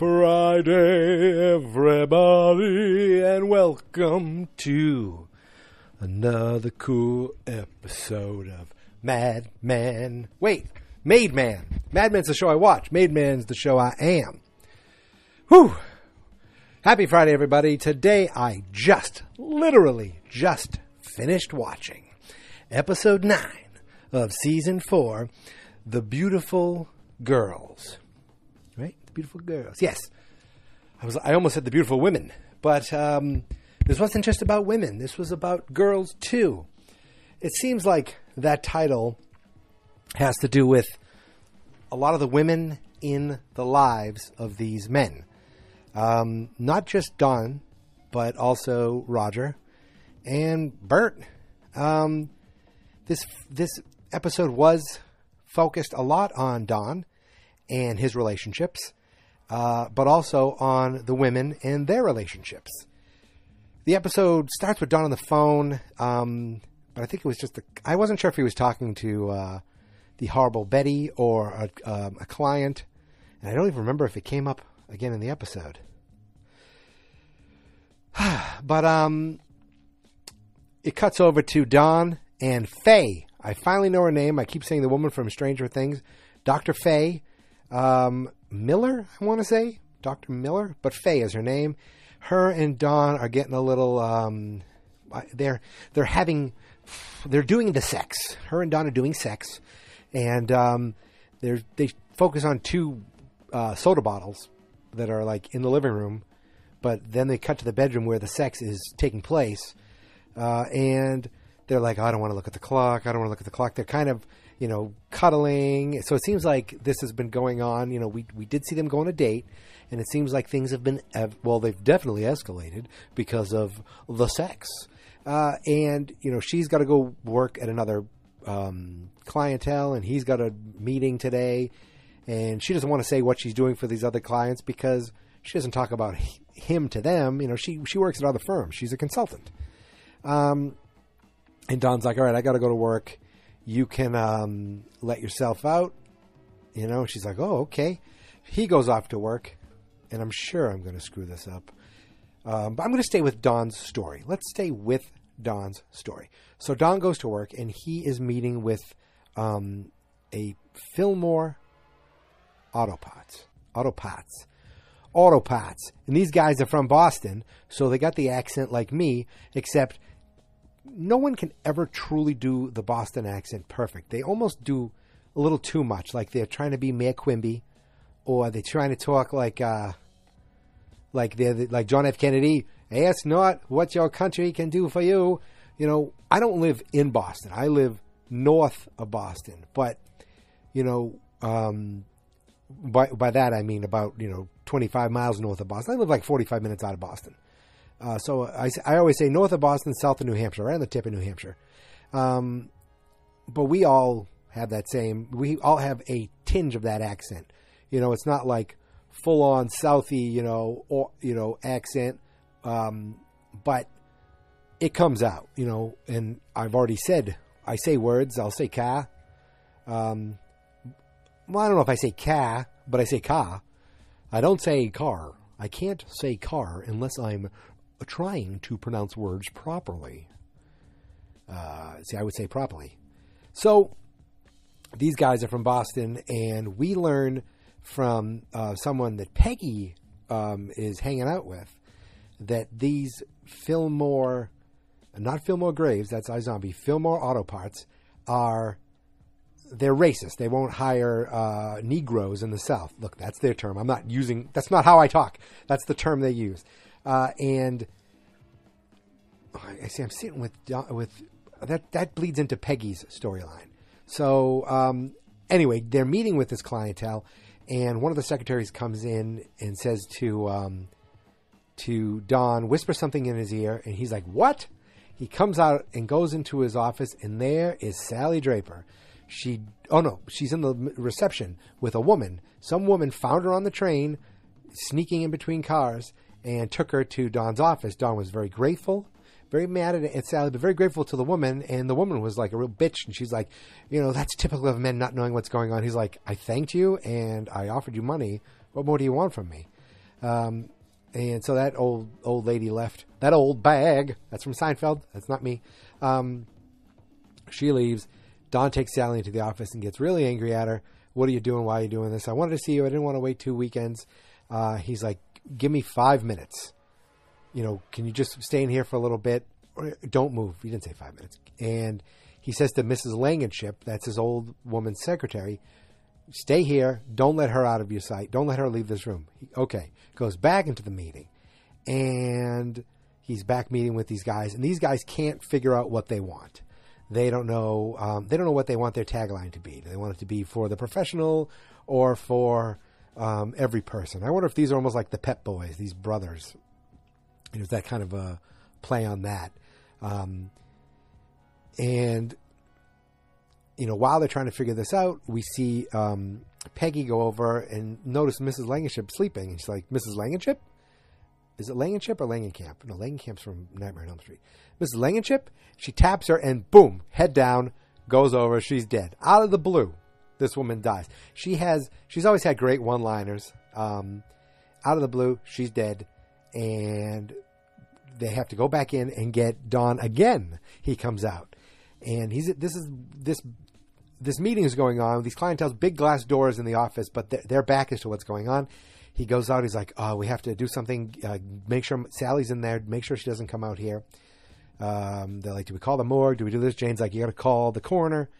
Friday, everybody, and welcome to another cool episode of Mad Men. Wait, Made Man. Mad Men's the show I watch. Made Man's the show I am. Whew. Happy Friday, everybody. Today I just, literally, just finished watching episode 9 of season 4, The Beautiful Girls. The Beautiful Girls. Yes. I was I almost said The Beautiful Women, but um, this wasn't just about women. This was about girls too. It seems like that title has to do with a lot of the women in the lives of these men. Um, not just Don, but also Roger and Bert. Um, this this episode was focused a lot on Don and his relationships, uh, but also on the women and their relationships. The episode starts with Don on the phone, um, but I think it was just the, I wasn't sure if he was talking to uh, the horrible Betty or a, um, a client, and I don't even remember if it came up again in the episode. but um, it cuts over to Don and Faye. I finally know her name. I keep saying the woman from Stranger Things, Dr. Faye um, Miller. I want to say Dr. Miller, but Faye is her name. Her and Don are getting a little. Um, they're they're having they're doing the sex. Her and Don are doing sex, and um, they they focus on two uh, soda bottles that are like in the living room, but then they cut to the bedroom where the sex is taking place, uh, and they're like, oh, I don't want to look at the clock. I don't want to look at the clock. They're kind of you know cuddling. So it seems like this has been going on. You know, we we did see them go on a date. And it seems like things have been, well, they've definitely escalated because of the sex. Uh, and you know she's got to go work at another um, clientele, and he's got a meeting today, and she doesn't want to say what she's doing for these other clients because she doesn't talk about him to them. You know, she she works at other firms. She's a consultant. Um, and Don's like, all right, I got to go to work. You can um, let yourself out. You know, she's like, oh, okay. He goes off to work, and I'm sure I'm going to screw this up. Um, but I'm going to stay with Don's story. Let's stay with Don's story. So Don goes to work and he is meeting with um, a Fillmore Autopots. Autopots. Autopots. And these guys are from Boston, so they got the accent like me, except no one can ever truly do the Boston accent perfect. They almost do a little too much, like they're trying to be Mayor Quimby, or they're trying to talk like uh, like they're like John F. Kennedy. Ask not what your country can do for you. You know, I don't live in Boston. I live north of Boston, but you know, um, by by that I mean about you know 25 miles north of Boston. I live like 45 minutes out of Boston. Uh, so I, I always say north of Boston, south of New Hampshire, right on the tip of New Hampshire. Um, but we all have that same. We all have a tinge of that accent. You know, it's not like full on Southie, you know, or you know, accent. Um, but it comes out, you know, and I've already said I say words. I'll say car. Um, well, I don't know if I say car, but I say car. I don't say car. I can't say car unless I'm trying to pronounce words properly. Uh, see, I would say properly. So these guys are from Boston, and we learn from uh, someone that Peggy um, is hanging out with that these Fillmore, not Fillmore Graves, that's iZombie, Fillmore Auto Parts are they're racist. They won't hire uh, Negroes in the South. Look, that's their term. I'm not using. That's not how I talk. That's the term they use. Uh, and I see. I'm sitting with with that. That bleeds into Peggy's storyline. So um, anyway, they're meeting with this clientele, and one of the secretaries comes in and says to um, to Don, whisper something in his ear, and he's like, "What?" He comes out and goes into his office, and there is Sally Draper. She, oh no, she's in the reception with a woman. Some woman found her on the train, sneaking in between cars, and took her to Don's office. Don was very grateful, very mad at, at Sally, but very grateful to the woman. And the woman was like a real bitch, and she's like, you know, that's typical of men not knowing what's going on. He's like, I thanked you and I offered you money. What more do you want from me? Um, and so that old old lady left. That old bag. That's from Seinfeld. That's not me. Um, she leaves. Don takes Sally into the office and gets really angry at her. What are you doing? Why are you doing this? I wanted to see you. I didn't want to wait two weekends. Uh, he's like, give me five minutes. You know, can you just stay in here for a little bit? Don't move. He didn't say five minutes. And he says to Mrs. Langenship, that's his old woman's secretary, stay here. Don't let her out of your sight. Don't let her leave this room. He, okay. Goes back into the meeting. And he's back meeting with these guys. And these guys can't figure out what they want. They don't know. Um, they don't know what they want their tagline to be. Do they want it to be for the professional or for um, every person? I wonder if these are almost like the Pep Boys, these brothers. There's that kind of a play on that. Um, and you know, while they're trying to figure this out, we see um, Peggy go over and notice Mrs. Langenship sleeping. And she's like, Mrs. Langenship? Is it Langenship or Langenkamp? No, Langenkamp's from Nightmare on Elm Street. Mrs. Langenship, she taps her and boom, head down, goes over. She's dead. Out of the blue, this woman dies. She has, she's always had great one liners. Um, out of the blue, she's dead. And they have to go back in and get Don again. He comes out. And he's, this is, this, this meeting is going on. These clientele's big glass doors in the office, but their back is to what's going on he goes out. He's like, "Oh, we have to do something. Uh, make sure Sally's in there. Make sure she doesn't come out here." Um, they're like, "Do we call the morgue? Do we do this?" Jane's like, "You got to call the coroner,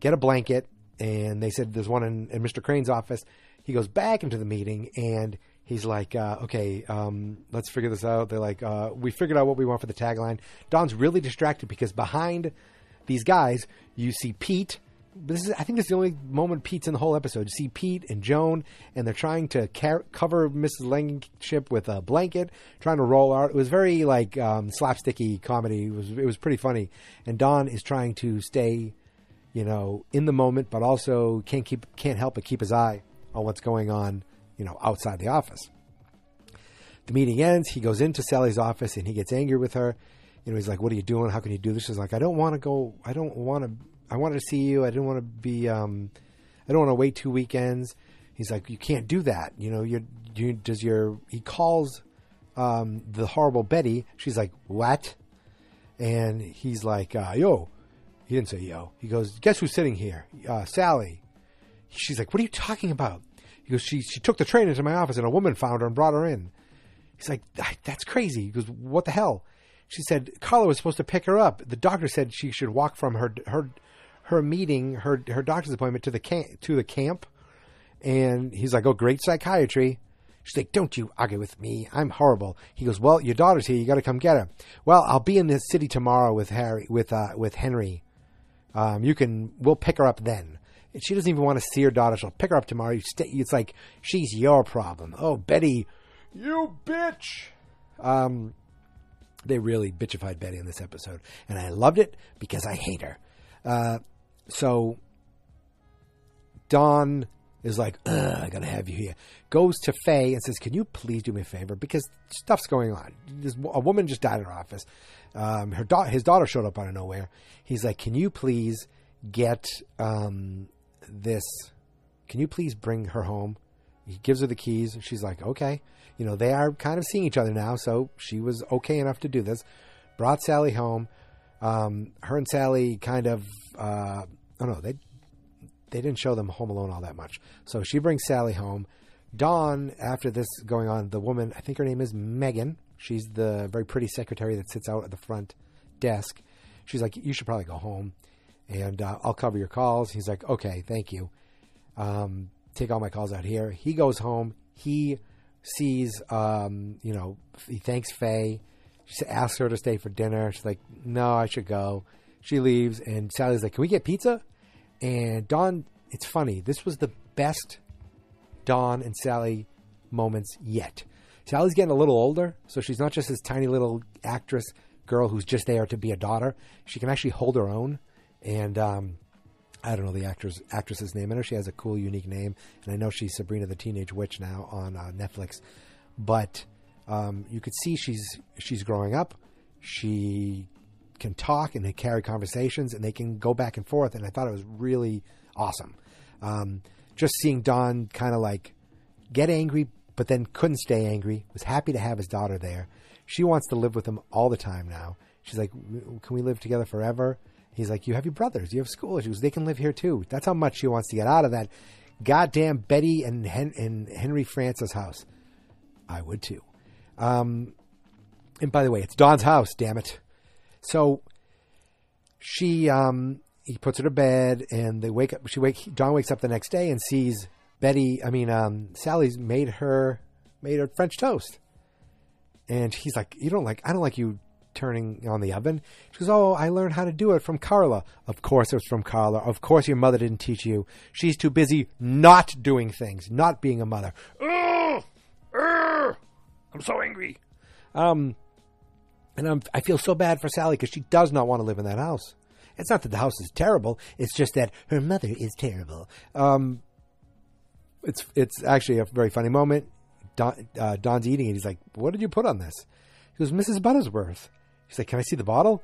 get a blanket." And they said there's one in, in Mr. Crane's office. He goes back into the meeting and he's like, uh, "Okay, um, let's figure this out." They're like, uh, "We figured out what we want for the tagline." Don's really distracted because behind these guys, you see Pete this is I think this is the only moment Pete's in the whole episode. You see Pete and Joan, and they're trying to car- cover Mrs. Langenship with a blanket, trying to roll out. It was very like um, slapsticky comedy. It was it was pretty funny. And Don is trying to stay, you know, in the moment, but also can't keep can't help but keep his eye on what's going on, you know, outside the office. The meeting ends. He goes into Sally's office and he gets angry with her. You know, he's like, "What are you doing? How can you do this?" She's like, "I don't want to go. I don't want to." I wanted to see you. I didn't want to be. Um, I don't want to wait two weekends. He's like, you can't do that. You know, you you does your. He calls um, the horrible Betty. She's like, what? And he's like, uh, yo. He didn't say yo. He goes, guess who's sitting here? Uh, Sally. She's like, what are you talking about? He goes, she she took the train into my office and a woman found her and brought her in. He's like, that's crazy. He goes, what the hell? She said Carla was supposed to pick her up. The doctor said she should walk from her her her meeting, her her doctor's appointment to the camp, to the camp, and he's like, "Oh, great psychiatry." She's like, "Don't you argue with me? I'm horrible." He goes, "Well, your daughter's here. You got to come get her." Well, I'll be in the city tomorrow with Harry, with uh, with Henry. Um, you can, we'll pick her up then. She doesn't even want to see her daughter. She'll pick her up tomorrow. Stay, it's like she's your problem. Oh, Betty, you bitch. Um, they really bitchified Betty in this episode, and I loved it because I hate her. Uh, so Don is like, I gotta have you here. Goes to Faye and says, Can you please do me a favor? Because stuff's going on. A woman just died in her office. Um, her da- his daughter showed up out of nowhere. He's like, Can you please get um, this? Can you please bring her home? He gives her the keys. She's like, Okay. You know, they are kind of seeing each other now, so she was okay enough to do this. Brought Sally home. Um, her and Sally kind of, uh, oh no, they they didn't show them Home Alone all that much. So she brings Sally home. Don, after this going on, the woman, I think her name is Megan. She's the very pretty secretary that sits out at the front desk. She's like, you should probably go home, and uh, I'll cover your calls. He's like, okay, thank you. Um, take all my calls out here. He goes home. He sees, um, you know, he thanks Faye she asks her to stay for dinner. She's like, no, I should go. She leaves, and Sally's like, can we get pizza? And Don, it's funny. This was the best Don and Sally moments yet. Sally's getting a little older, so she's not just this tiny little actress girl who's just there to be a daughter. She can actually hold her own. And um, I don't know the actress actress's name. I know she has a cool, unique name, and I know she's Sabrina the Teenage Witch now on uh, Netflix. But um, you could see she's she's growing up. She can talk and they carry conversations and they can go back and forth. And I thought it was really awesome. Um, just seeing Don kind of like get angry, but then couldn't stay angry, was happy to have his daughter there. She wants to live with him all the time now. She's like, Can we live together forever? He's like, You have your brothers, you have school. Goes, They can live here too. That's how much she wants to get out of that goddamn Betty and, Hen- and Henry Francis house. I would too. Um, and by the way, it's Don's house, damn it. So she um, he puts her to bed and they wake up she wake Don wakes up the next day and sees Betty I mean um, Sally's made her made her French toast. And he's like, You don't like I don't like you turning on the oven. She goes, Oh, I learned how to do it from Carla. Of course it was from Carla. Of course your mother didn't teach you. She's too busy not doing things, not being a mother. Ugh! Ugh! I'm so angry. Um and I'm, I feel so bad for Sally because she does not want to live in that house. It's not that the house is terrible; it's just that her mother is terrible. Um, it's it's actually a very funny moment. Don, uh, Don's eating it. He's like, "What did you put on this?" He goes, "Mrs. Buttersworth." He's like, "Can I see the bottle?"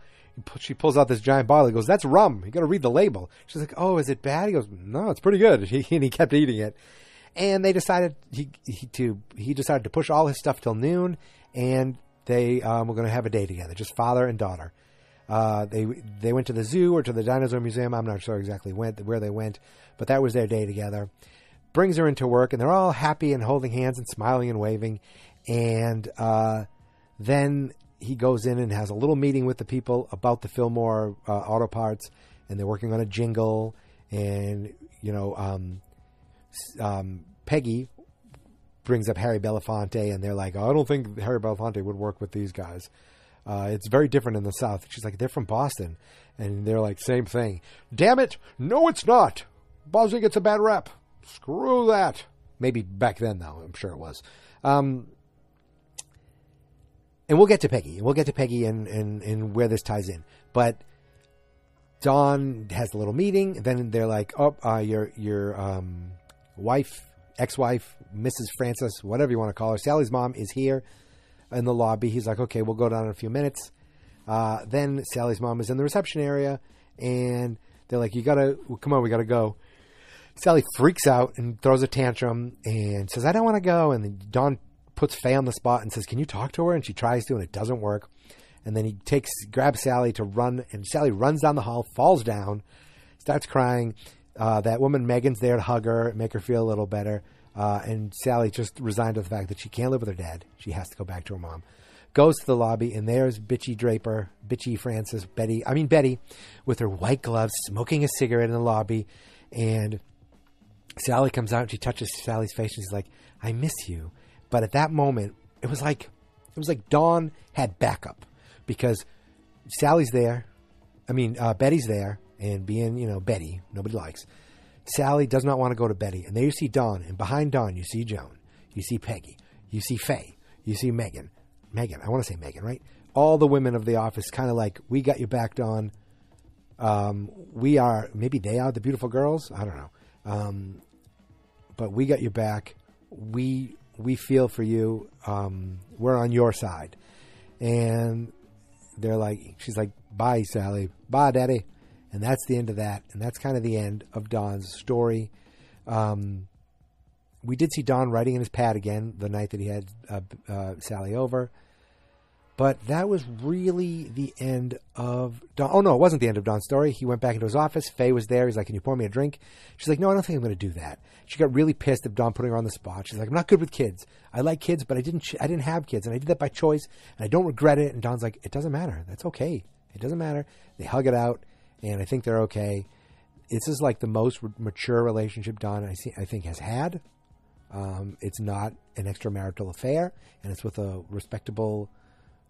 She pulls out this giant bottle. He goes, "That's rum. You got to read the label." She's like, "Oh, is it bad?" He goes, "No, it's pretty good." He, and he kept eating it. And they decided he, he to he decided to push all his stuff till noon, and they um, were going to have a day together, just father and daughter. Uh, they they went to the zoo or to the dinosaur museum. I'm not sure exactly when, where they went, but that was their day together. Brings her into work, and they're all happy and holding hands and smiling and waving. And uh, then he goes in and has a little meeting with the people about the Fillmore uh, auto parts, and they're working on a jingle. And you know, um, um, Peggy brings up Harry Belafonte, and they're like, oh, I don't think Harry Belafonte would work with these guys. Uh, it's very different in the South. She's like, they're from Boston. And they're like, same thing. Damn it. No, it's not. Boston gets a bad rep. Screw that. Maybe back then, though. I'm sure it was. Um, and we'll get to Peggy. We'll get to Peggy and, and, and where this ties in. But Don has a little meeting. Then they're like, oh, uh, your, your um, wife, ex wife, Mrs. Francis, whatever you want to call her, Sally's mom is here in the lobby. He's like, okay, we'll go down in a few minutes. Uh, then Sally's mom is in the reception area, and they're like, you gotta come on, we gotta go. Sally freaks out and throws a tantrum and says, I don't want to go. And then Don puts Faye on the spot and says, Can you talk to her? And she tries to, and it doesn't work. And then he takes, grabs Sally to run, and Sally runs down the hall, falls down, starts crying. Uh, that woman Megan's there to hug her, make her feel a little better. Uh, and Sally just resigned to the fact that she can't live with her dad. She has to go back to her mom. Goes to the lobby, and there's bitchy Draper, bitchy Francis, Betty, I mean Betty, with her white gloves, smoking a cigarette in the lobby. And Sally comes out and she touches Sally's face, and she's like, I miss you. But at that moment, it was like, it was like Don had backup because Sally's there. I mean, uh, Betty's there, and being, you know, Betty, nobody likes. Sally does not want to go to Betty. And there you see Don. And behind Don, you see Joan. You see Peggy. You see Faye. You see Megan. Megan. I want to say Megan, right? All the women of the office kind of like, we got your back, Don. Um, we are, maybe they are the beautiful girls. I don't know. Um, but we got your back. We, we feel for you. Um, we're on your side. And they're like, she's like, bye, Sally. Bye, Daddy. And that's the end of that. And that's kind of the end of Don's story. Um, we did see Don writing in his pad again the night that he had uh, uh, Sally over. But that was really the end of Don. Oh, no, it wasn't the end of Don's story. He went back into his office. Faye was there. He's like, Can you pour me a drink? She's like, No, I don't think I'm going to do that. She got really pissed at Don putting her on the spot. She's like, I'm not good with kids. I like kids, but I didn't, I didn't have kids. And I did that by choice. And I don't regret it. And Don's like, It doesn't matter. That's okay. It doesn't matter. They hug it out and I think they're okay. This is like the most mature relationship Don I, see, I think has had. Um, it's not an extramarital affair, and it's with a respectable.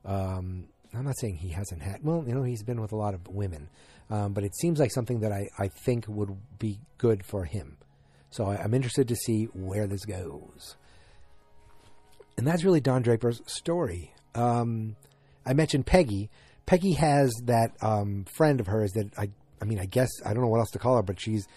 Um, I'm not saying he hasn't had. Well, you know, he's been with a lot of women, um, but it seems like something that I, I think would be good for him. So I, I'm interested to see where this goes. And that's really Don Draper's story. Um, I mentioned Peggy. Peggy has that um, friend of hers that I I mean I guess I don't know what else to call her, but she's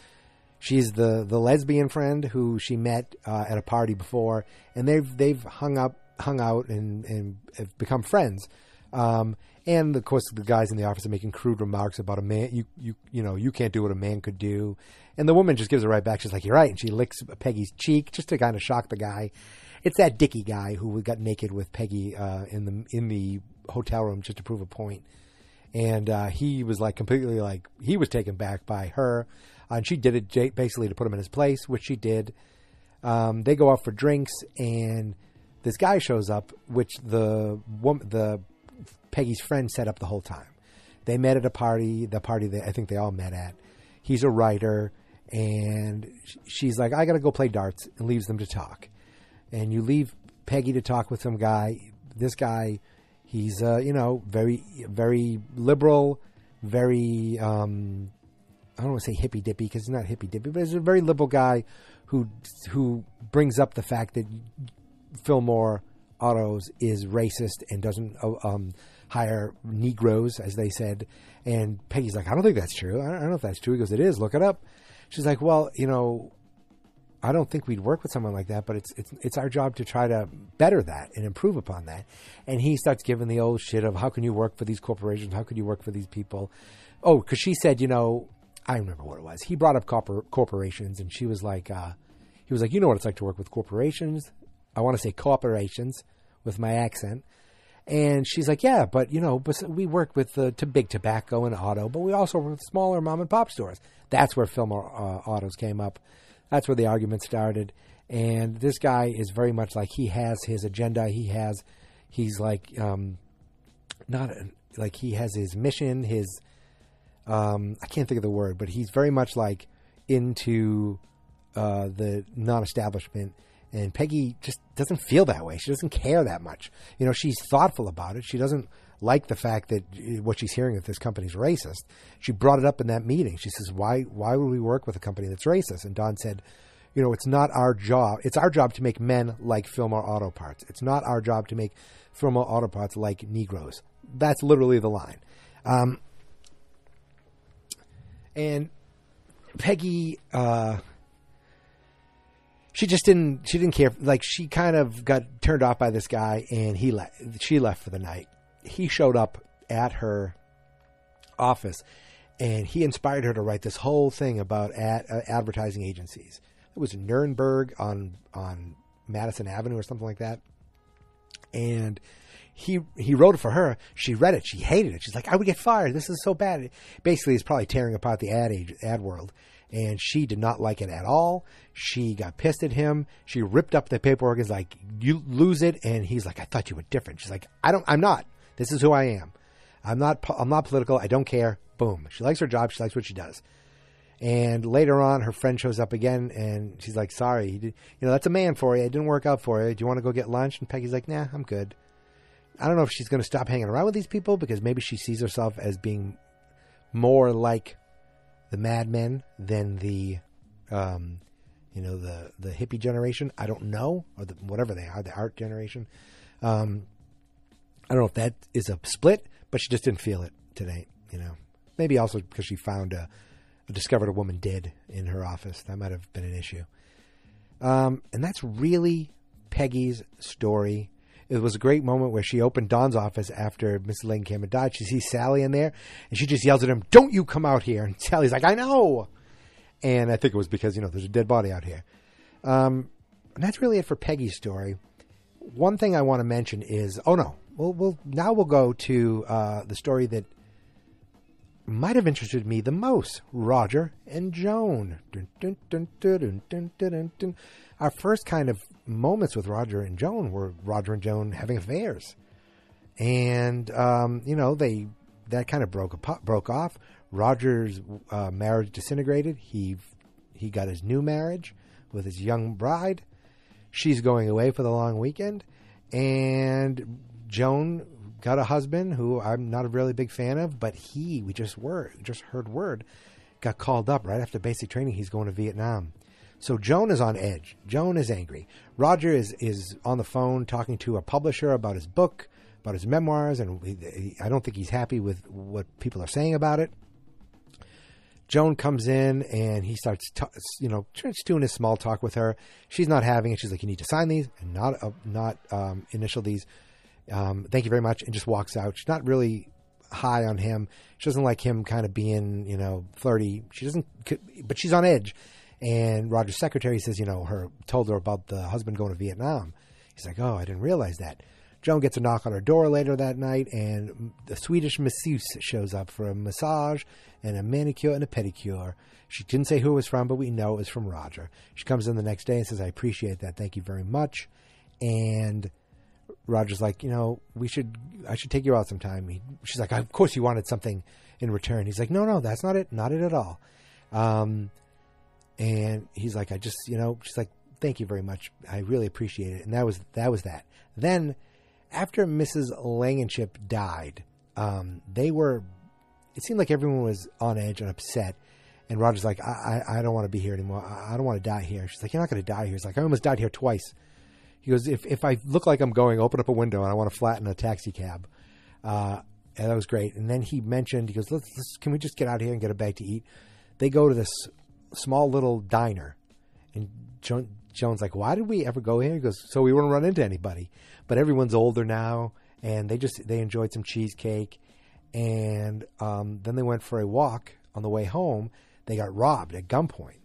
she's the the lesbian friend who she met uh, at a party before, and they've they've hung up hung out and and have become friends. Um, and of course, the guys in the office are making crude remarks about a man. You, you, you know, you can't do what a man could do. And the woman just gives it right back. She's like, "You're right," and she licks Peggy's cheek just to kind of shock the guy. It's that Dicky guy who got naked with Peggy uh, in the in the hotel room just to prove a point. And uh, he was like completely like he was taken back by her, uh, and she did it basically to put him in his place, which she did. Um, they go out for drinks, and this guy shows up, which the woman, the Peggy's friend set up the whole time. They met at a party, the party that I think they all met at. He's a writer, and she's like, I got to go play darts, and leaves them to talk. And you leave Peggy to talk with some guy. This guy, he's, uh, you know, very, very liberal, very, um, I don't want to say hippy dippy because he's not hippy dippy, but he's a very liberal guy who who brings up the fact that Fillmore Autos is racist and doesn't uh, um, hire Negroes, as they said. And Peggy's like, I don't think that's true. I don't know if that's true. He goes, It is. Look it up. She's like, Well, you know, I don't think we'd work with someone like that, but it's it's it's our job to try to better that and improve upon that. And he starts giving the old shit of how can you work for these corporations? How can you work for these people? Oh, because she said, you know, I remember what it was. He brought up corpor- corporations, and she was like, uh, he was like, you know what it's like to work with corporations. I want to say corporations with my accent. And she's like, yeah, but you know, we work with the to big tobacco and auto, but we also work with smaller mom and pop stores. That's where Fillmore uh, Autos came up. That's where the argument started. And this guy is very much like he has his agenda. He has, he's like, um, not like he has his mission, his, um, I can't think of the word, but he's very much like into uh, the non-establishment and Peggy just doesn't feel that way. She doesn't care that much. You know, she's thoughtful about it. She doesn't like the fact that uh, what she's hearing that this company's racist. She brought it up in that meeting. She says, "Why why would we work with a company that's racist?" And Don said, "You know, it's not our job. It's our job to make men like Fillmore Auto Parts. It's not our job to make Fillmore Auto Parts like Negroes." That's literally the line. Um, and Peggy uh, she just didn't she didn't care like she kind of got turned off by this guy and he left she left for the night he showed up at her office and he inspired her to write this whole thing about ad, uh, advertising agencies it was in nuremberg on on madison avenue or something like that and he he wrote it for her she read it she hated it she's like i would get fired this is so bad basically it's probably tearing apart the ad age, ad world and she did not like it at all. She got pissed at him. She ripped up the paperwork. Is like, you lose it, and he's like, I thought you were different. She's like, I don't. I'm not. This is who I am. I'm not. I'm not political. I don't care. Boom. She likes her job. She likes what she does. And later on, her friend shows up again, and she's like, "Sorry, you know that's a man for you. It didn't work out for you. Do you want to go get lunch?" And Peggy's like, "Nah, I'm good." I don't know if she's going to stop hanging around with these people because maybe she sees herself as being more like the Mad Men than the, um, you know, the the hippie generation. I don't know, or the, whatever they are, the art generation. Um, I don't know if that is a split, but she just didn't feel it today. You know, maybe also because she found a, a discovered a woman dead in her office. That might have been an issue. Um, and that's really Peggy's story it was a great moment where she opened Don's office after Mrs. came and died. She sees Sally in there, and she just yells at him, "Don't you come out here!" And Sally's like, "I know." And I think it was because you know there's a dead body out here. Um, and that's really it for Peggy's story. One thing I want to mention is, oh no, we'll, we'll now we'll go to uh, the story that might have interested me the most: Roger and Joan. Dun, dun, dun, Our first kind of moments with Roger and Joan were Roger and Joan having affairs, and um, you know they that kind of broke broke off. Roger's uh, marriage disintegrated. He he got his new marriage with his young bride. She's going away for the long weekend, and Joan got a husband who I'm not a really big fan of, but he we just were just heard word got called up right after basic training. He's going to Vietnam. So Joan is on edge. Joan is angry. Roger is is on the phone talking to a publisher about his book, about his memoirs, and he, he, I don't think he's happy with what people are saying about it. Joan comes in and he starts, t- you know, just doing his small talk with her. She's not having it. She's like, "You need to sign these and not uh, not um, initial these." Um, thank you very much, and just walks out. She's not really high on him. She doesn't like him kind of being, you know, flirty. She doesn't, but she's on edge. And Roger's secretary says, you know, her told her about the husband going to Vietnam. He's like, oh, I didn't realize that. Joan gets a knock on her door later that night, and the Swedish masseuse shows up for a massage and a manicure and a pedicure. She didn't say who it was from, but we know it was from Roger. She comes in the next day and says, I appreciate that. Thank you very much. And Roger's like, you know, we should, I should take you out sometime. He, she's like, of course you wanted something in return. He's like, no, no, that's not it. Not it at all. Um, and he's like, I just, you know, she's like, thank you very much. I really appreciate it. And that was, that was that. Then after Mrs. Langenship died, um, they were, it seemed like everyone was on edge and upset. And Roger's like, I, I, I don't want to be here anymore. I, I don't want to die here. She's like, you're not going to die here. He's like, I almost died here twice. He goes, if, if I look like I'm going, open up a window and I want to flatten a taxi cab. Uh, and that was great. And then he mentioned, he goes, let's, let's, can we just get out here and get a bite to eat? They go to this small little diner. And Joan, Joan's like, why did we ever go here? He goes, so we wouldn't run into anybody. But everyone's older now. And they just, they enjoyed some cheesecake. And um, then they went for a walk on the way home. They got robbed at gunpoint.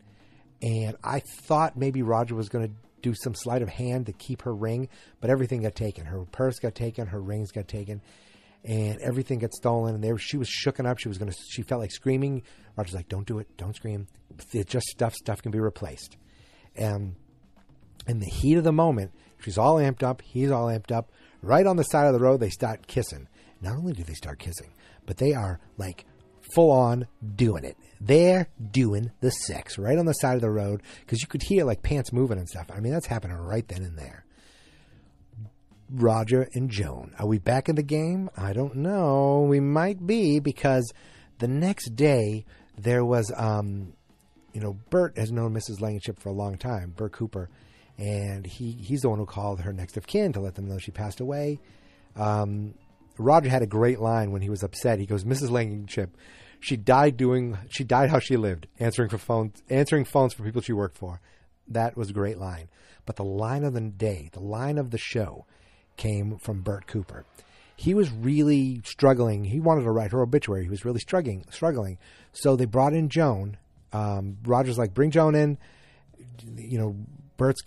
And I thought maybe Roger was going to do some sleight of hand to keep her ring, but everything got taken. Her purse got taken, her rings got taken, and everything got stolen. And there, she was shooken up. She was gonna. She felt like screaming. Roger's like, "Don't do it. Don't scream. It's just stuff. Stuff can be replaced." And in the heat of the moment, she's all amped up. He's all amped up. Right on the side of the road, they start kissing. Not only do they start kissing, but they are like full on doing it. They're doing the sex right on the side of the road because you could hear like pants moving and stuff. I mean, that's happening right then and there. Roger and Joan. Are we back in the game? I don't know. We might be because the next day there was, um, you know, Bert has known Mrs. Langenship for a long time, Bert Cooper, and he he's the one who called her next of kin to let them know she passed away. Um, Roger had a great line when he was upset. He goes, "Mrs. Langenship, she died doing she died how she lived, answering for phones, answering phones for people she worked for." That was a great line. But the line of the day, the line of the show, came from Bert Cooper. He was really struggling. He wanted to write her obituary. He was really struggling, struggling. So they brought in Joan. Um, Roger's like, "Bring Joan in." You know, Bert's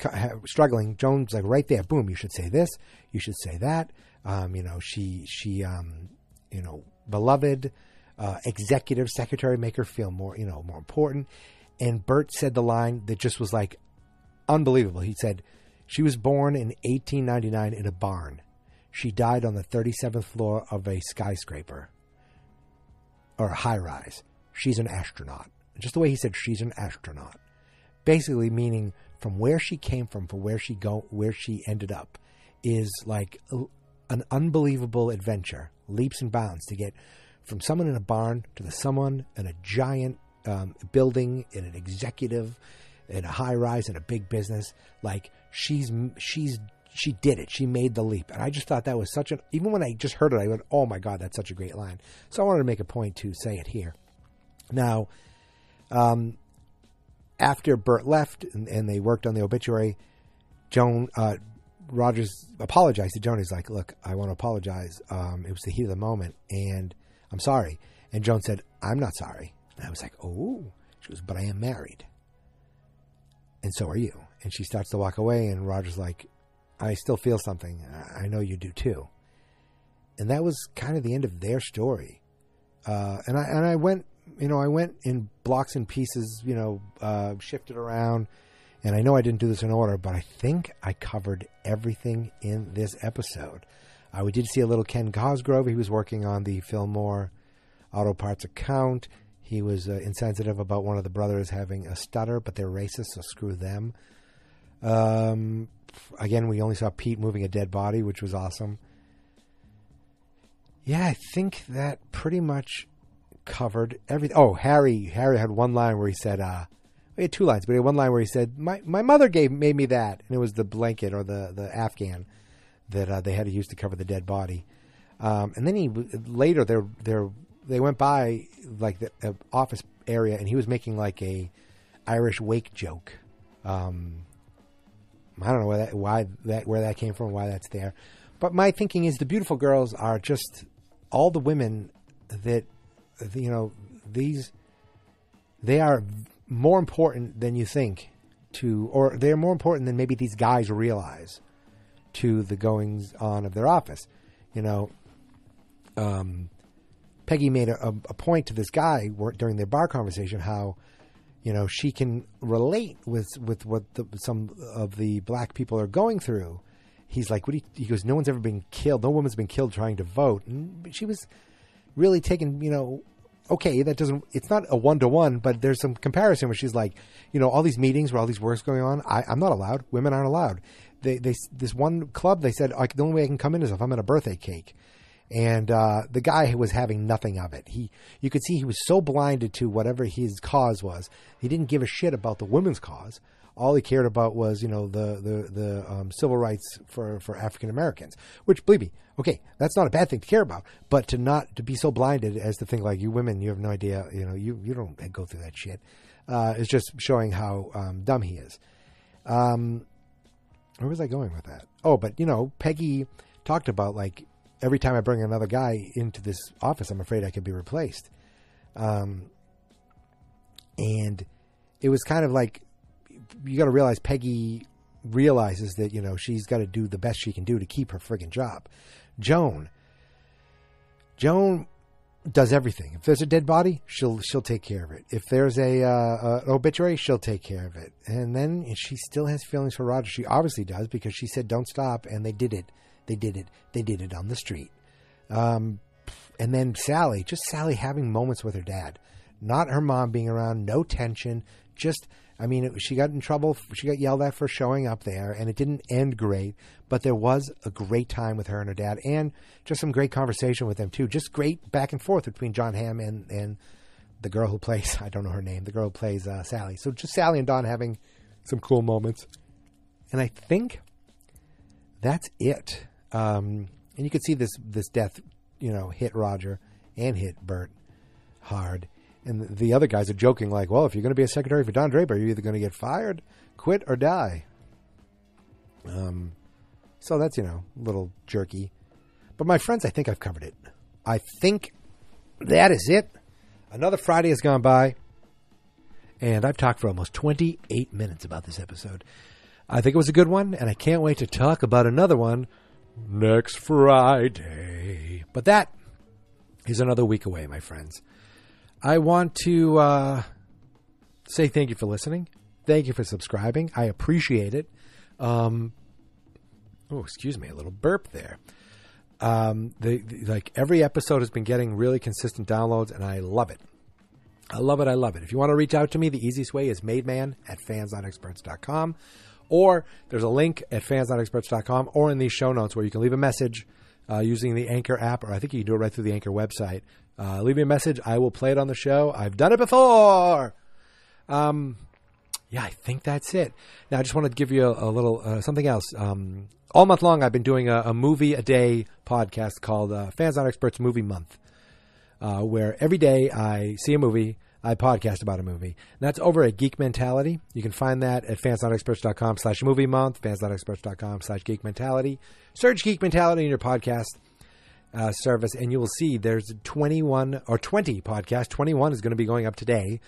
struggling. Joan's like, "Right there, boom! You should say this. You should say that." Um, you know, she she um, you know beloved uh, executive secretary make her feel more you know more important. And Bert said the line that just was like unbelievable. He said she was born in 1899 in a barn. She died on the 37th floor of a skyscraper or a high rise. She's an astronaut. Just the way he said she's an astronaut. Basically meaning from where she came from, from where she go, where she ended up, is like an unbelievable adventure, leaps and bounds to get from someone in a barn to the someone in a giant um, building, in an executive, in a high rise, in a big business. Like she's she's she did it. She made the leap, and I just thought that was such an. Even when I just heard it, I went, "Oh my god, that's such a great line." So I wanted to make a point to say it here. Now, um, after Bert left and, and, they worked on the obituary, Joan uh, Rogers apologized to Joan. He's like, "Look, I want to apologize. Um, it was the heat of the moment, and I'm sorry." And Joan said, "I'm not sorry." And I was like, "Oh." She goes, "But I am married, and so are you." And she starts to walk away, and Roger's like, "I still feel something. I know you do too." And that was kind of the end of their story. Uh, and I and I went, you know, I went in blocks and pieces, you know, uh, shifted around and I know I didn't do this in order, but I think I covered everything in this episode. Uh, we did see a little Ken Cosgrove. He was working on the Fillmore Auto Parts account. He was uh, insensitive about one of the brothers having a stutter, but they're racist, so screw them. Um, again, we only saw Pete moving a dead body, which was awesome. Yeah, I think that pretty much covered everything. Oh, Harry, Harry had one line where he said, uh, he had two lines, but he had one line where he said, "My my mother gave made me that," and it was the blanket or the the afghan that uh, they had to use to cover the dead body. Um, and then he later they they they went by like the uh, office area, and he was making like a Irish wake joke. Um, I don't know where that, why that where that came from, why that's there, But my thinking is the beautiful girls are just all the women that you know these they are more important than you think to or they're more important than maybe these guys realize to the goings on of their office. You know, um, Peggy made a, a, point to this guy during their bar conversation how you know she can relate with with what the, some of the black people are going through. He's like, what? You, he goes, no one's ever been killed. No woman's been killed trying to vote. And she was really taking, you know, okay, that doesn't. It's not a one to one, but there's some comparison where she's like, you know, all these meetings where all these works going on. I, I'm not allowed. Women aren't allowed. They, they, this one club, they said, the only way I can come in is if I'm at a birthday cake and uh, the guy was having nothing of it. He, you could see he was so blinded to whatever his cause was. He didn't give a shit about the women's cause. All he cared about was, you know, the the the um, civil rights for for African Americans. Which, believe me, okay, that's not a bad thing to care about. But to not to be so blinded as to think like you women, you have no idea, you know, you you don't go through that shit. Uh, is just showing how um, dumb he is. Um, where was I going with that? Oh, but you know, Peggy talked about like every time I bring another guy into this office, I'm afraid I could be replaced. Um, and it was kind of like you got to realize Peggy realizes that you know she's got to do the best she can do to keep her friggin' job. Joan, Joan does everything. If there's a dead body, she'll she'll take care of it. If there's a uh, obituary, she'll take care of it. And then she still has feelings for Roger. She obviously does because she said don't stop, and they did it. They did it. They did it on the street. Um, and then Sally, just Sally having moments with her dad, not her mom being around, no tension. Just, I mean, she got in trouble. She got yelled at for showing up there, and it didn't end great. But there was a great time with her and her dad, and just some great conversation with them too. Just great back and forth between Jon Hamm and and the girl who plays I don't know her name, the girl who plays uh, Sally. So just Sally and Don having some cool moments, and I think that's it. Um, and you could see this this death, you know, hit Roger and hit Bert hard. And the other guys are joking like, "Well, if you're going to be a secretary for Don Draper, you're either going to get fired, quit, or die." Um, so that's you know a little jerky. But my friends, I think I've covered it. I think that is it. Another Friday has gone by, and I've talked for almost 28 minutes about this episode. I think it was a good one, and I can't wait to talk about another one next Friday. But that is another week away, my friends. I want to uh, say thank you for listening. Thank you for subscribing. I appreciate it. Um, oh, excuse me, a little burp there. Um, the, the, like every episode has been getting really consistent downloads, and I love it. I love it. I love it. If you want to reach out to me, the easiest way is mademan at fansnotexperts.com. Or there's a link at fansnotexperts.com or in these show notes where you can leave a message uh, using the Anchor app, or I think you can do it right through the Anchor website. Uh, leave me a message. I will play it on the show. I've done it before. Um, yeah, I think that's it. Now, I just want to give you a, a little uh, something else. Um, all month long, I've been doing a, a movie a day podcast called uh, Fans Not Experts Movie Month, uh, where every day I see a movie I podcast about a movie. And that's over at Geek Mentality. You can find that at fansnotexperts.com slash movie month, fansnotexperts.com slash geek mentality. Search Geek Mentality in your podcast uh, service, and you will see there's 21 or 20 podcasts. 21 is going to be going up today.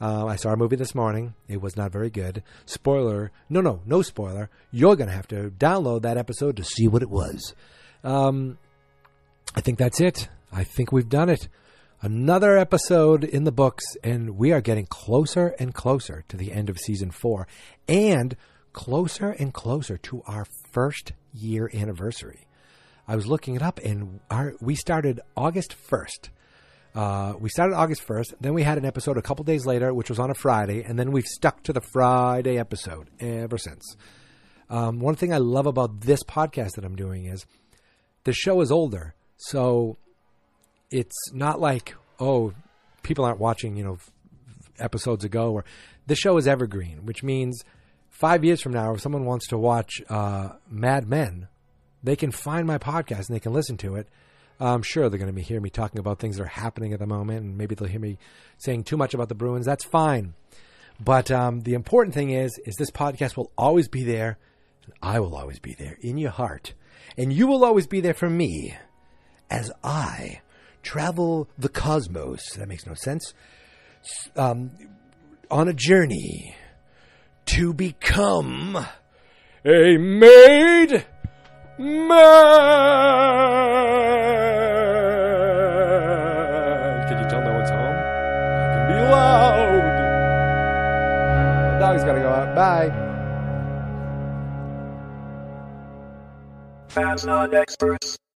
Uh, I saw a movie this morning. It was not very good. Spoiler. No, no, no spoiler. You're going to have to download that episode to see what it was. Um, I think that's it. I think we've done it another episode in the books, and we are getting closer and closer to the end of season four, and closer and closer to our first year anniversary. I was looking it up, and our, we started August first. Uh, we started August first. Then we had an episode a couple days later, which was on a Friday, and then we've stuck to the Friday episode ever since. Um, one thing I love about this podcast that I'm doing is the show is older, so it's not like oh people aren't watching you know episodes ago or the show is evergreen which means five years from now if someone wants to watch uh, mad men they can find my podcast and they can listen to it i'm sure they're going to hear me talking about things that are happening at the moment and maybe they'll hear me saying too much about the bruins that's fine but um, the important thing is is this podcast will always be there I will always be there in your heart. And you will always be there for me as I travel the cosmos. That makes no sense. Um, on a journey to become a made man. Can you tell no one's home? I can be loud. The dog's gotta go out. Bye. Fans not experts.